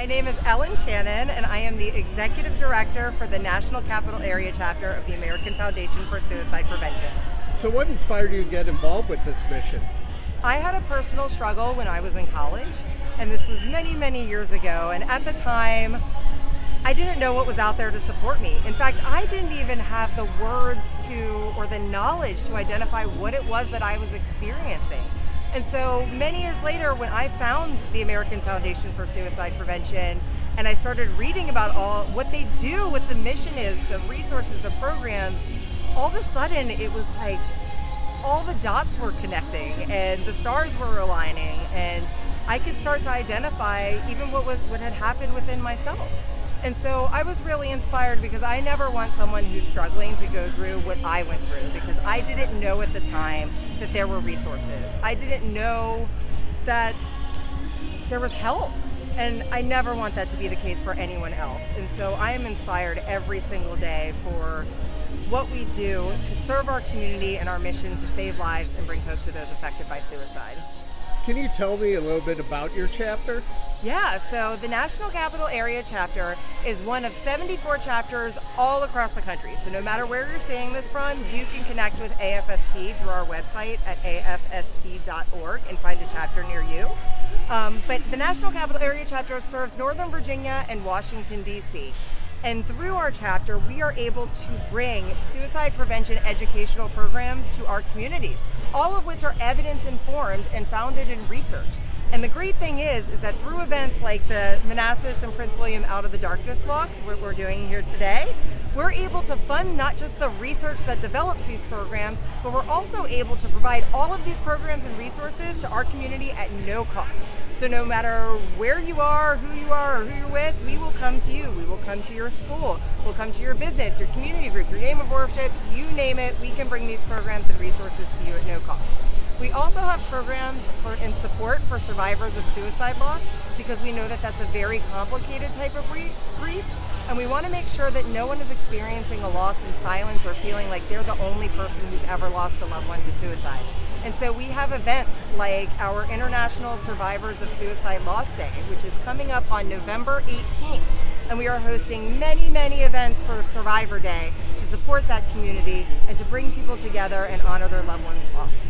My name is Ellen Shannon, and I am the Executive Director for the National Capital Area Chapter of the American Foundation for Suicide Prevention. So, what inspired you to get involved with this mission? I had a personal struggle when I was in college, and this was many, many years ago. And at the time, I didn't know what was out there to support me. In fact, I didn't even have the words to or the knowledge to identify what it was that I was experiencing. And so many years later, when I found the American Foundation for Suicide Prevention, and I started reading about all what they do, what the mission is, the resources, the programs, all of a sudden it was like all the dots were connecting and the stars were aligning and I could start to identify even what was what had happened within myself. And so I was really inspired because I never want someone who's struggling to go through what I went through because I didn't know at the time that there were resources. I didn't know that there was help. And I never want that to be the case for anyone else. And so I am inspired every single day for what we do to serve our community and our mission to save lives and bring hope to those affected by suicide. Can you tell me a little bit about your chapter? Yeah, so the National Capital Area chapter is one of 74 chapters all across the country. So no matter where you're seeing this from, you can connect with AFSP through our website at afsp.org and find a chapter near you. Um, but the National Capital Area chapter serves Northern Virginia and Washington, D.C. And through our chapter, we are able to bring suicide prevention educational programs to our communities, all of which are evidence informed and founded in research. And the great thing is, is that through events like the Manassas and Prince William Out of the Darkness Walk, what we're doing here today, we're able to fund not just the research that develops these programs, but we're also able to provide all of these programs and resources to our community at no cost. So no matter where you are, who you are, or who you're with, we will come to you. We will come to your school. We'll come to your business, your community group, your game of worship, you name it. We can bring these programs and resources to you at no cost. We also have programs for, in support for survivors of suicide loss because we know that that's a very complicated type of grief, and we want to make sure that no one is experiencing a loss in silence or feeling like they're the only person who's ever lost a loved one to suicide. And so we have events like our International Survivors of Suicide Loss Day, which is coming up on November 18th. And we are hosting many, many events for Survivor Day to support that community and to bring people together and honor their loved ones lost.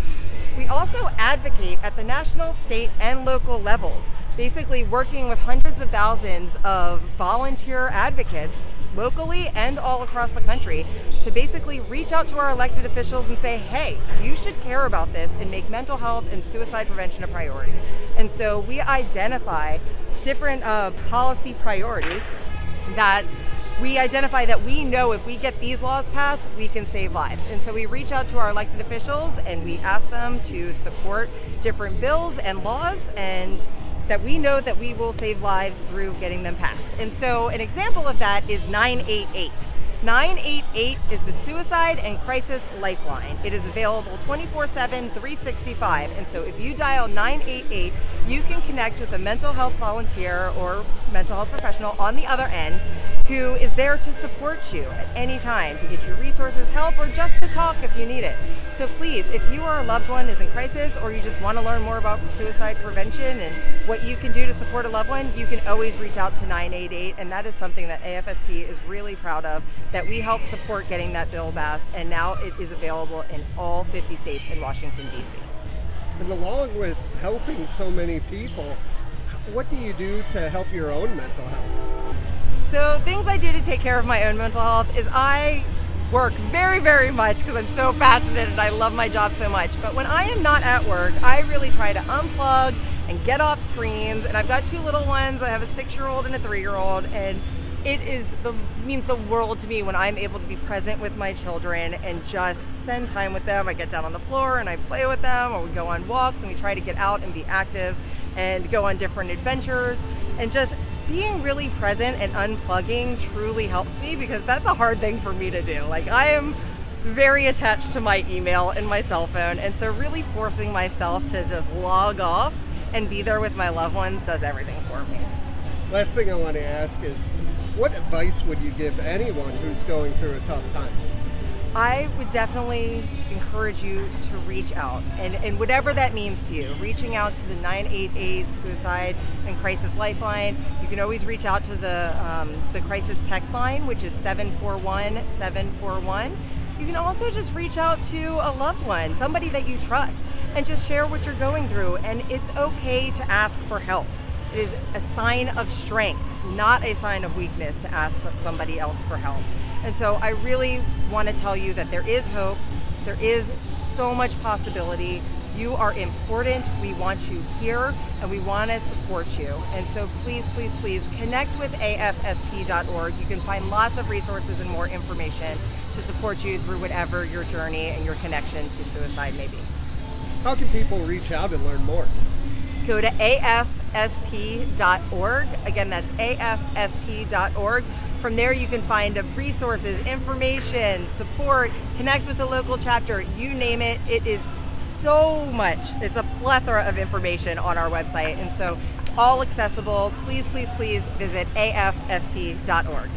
We also advocate at the national, state, and local levels, basically working with hundreds of thousands of volunteer advocates locally and all across the country to basically reach out to our elected officials and say, hey, you should care about this and make mental health and suicide prevention a priority. And so we identify different uh, policy priorities that we identify that we know if we get these laws passed, we can save lives. And so we reach out to our elected officials and we ask them to support different bills and laws and that we know that we will save lives through getting them passed. And so an example of that is 988. 988 is the Suicide and Crisis Lifeline. It is available 24 7, 365. And so if you dial 988, you can connect with a mental health volunteer or mental health professional on the other end who is there to support you at any time to get you resources, help, or just to talk if you need it. So please, if you or a loved one is in crisis or you just want to learn more about suicide prevention and what you can do to support a loved one, you can always reach out to 988. And that is something that AFSP is really proud of, that we helped support getting that bill passed. And now it is available in all 50 states and Washington, D.C. And along with helping so many people, what do you do to help your own mental health? So things I do to take care of my own mental health is I work very, very much because I'm so passionate and I love my job so much. But when I am not at work, I really try to unplug and get off screens. And I've got two little ones. I have a six-year-old and a three-year-old, and it is the means the world to me when I'm able to be present with my children and just spend time with them. I get down on the floor and I play with them, or we go on walks and we try to get out and be active and go on different adventures and just being really present and unplugging truly helps me because that's a hard thing for me to do. Like, I am very attached to my email and my cell phone, and so really forcing myself to just log off and be there with my loved ones does everything for me. Last thing I want to ask is what advice would you give anyone who's going through a tough time? I would definitely encourage you to reach out and, and whatever that means to you. Reaching out to the 988 Suicide and Crisis Lifeline. You can always reach out to the, um, the crisis text line, which is 741 741. You can also just reach out to a loved one, somebody that you trust, and just share what you're going through. And it's okay to ask for help. It is a sign of strength, not a sign of weakness to ask somebody else for help. And so I really want to tell you that there is hope, there is so much possibility. You are important. We want you here and we want to support you. And so please, please, please connect with afsp.org. You can find lots of resources and more information to support you through whatever your journey and your connection to suicide may be. How can people reach out and learn more? Go to afsp.org. Again, that's afsp.org. From there, you can find resources, information, support, connect with the local chapter, you name it. It is so much. It's a plethora of information on our website. And so, all accessible. Please, please, please visit afsp.org.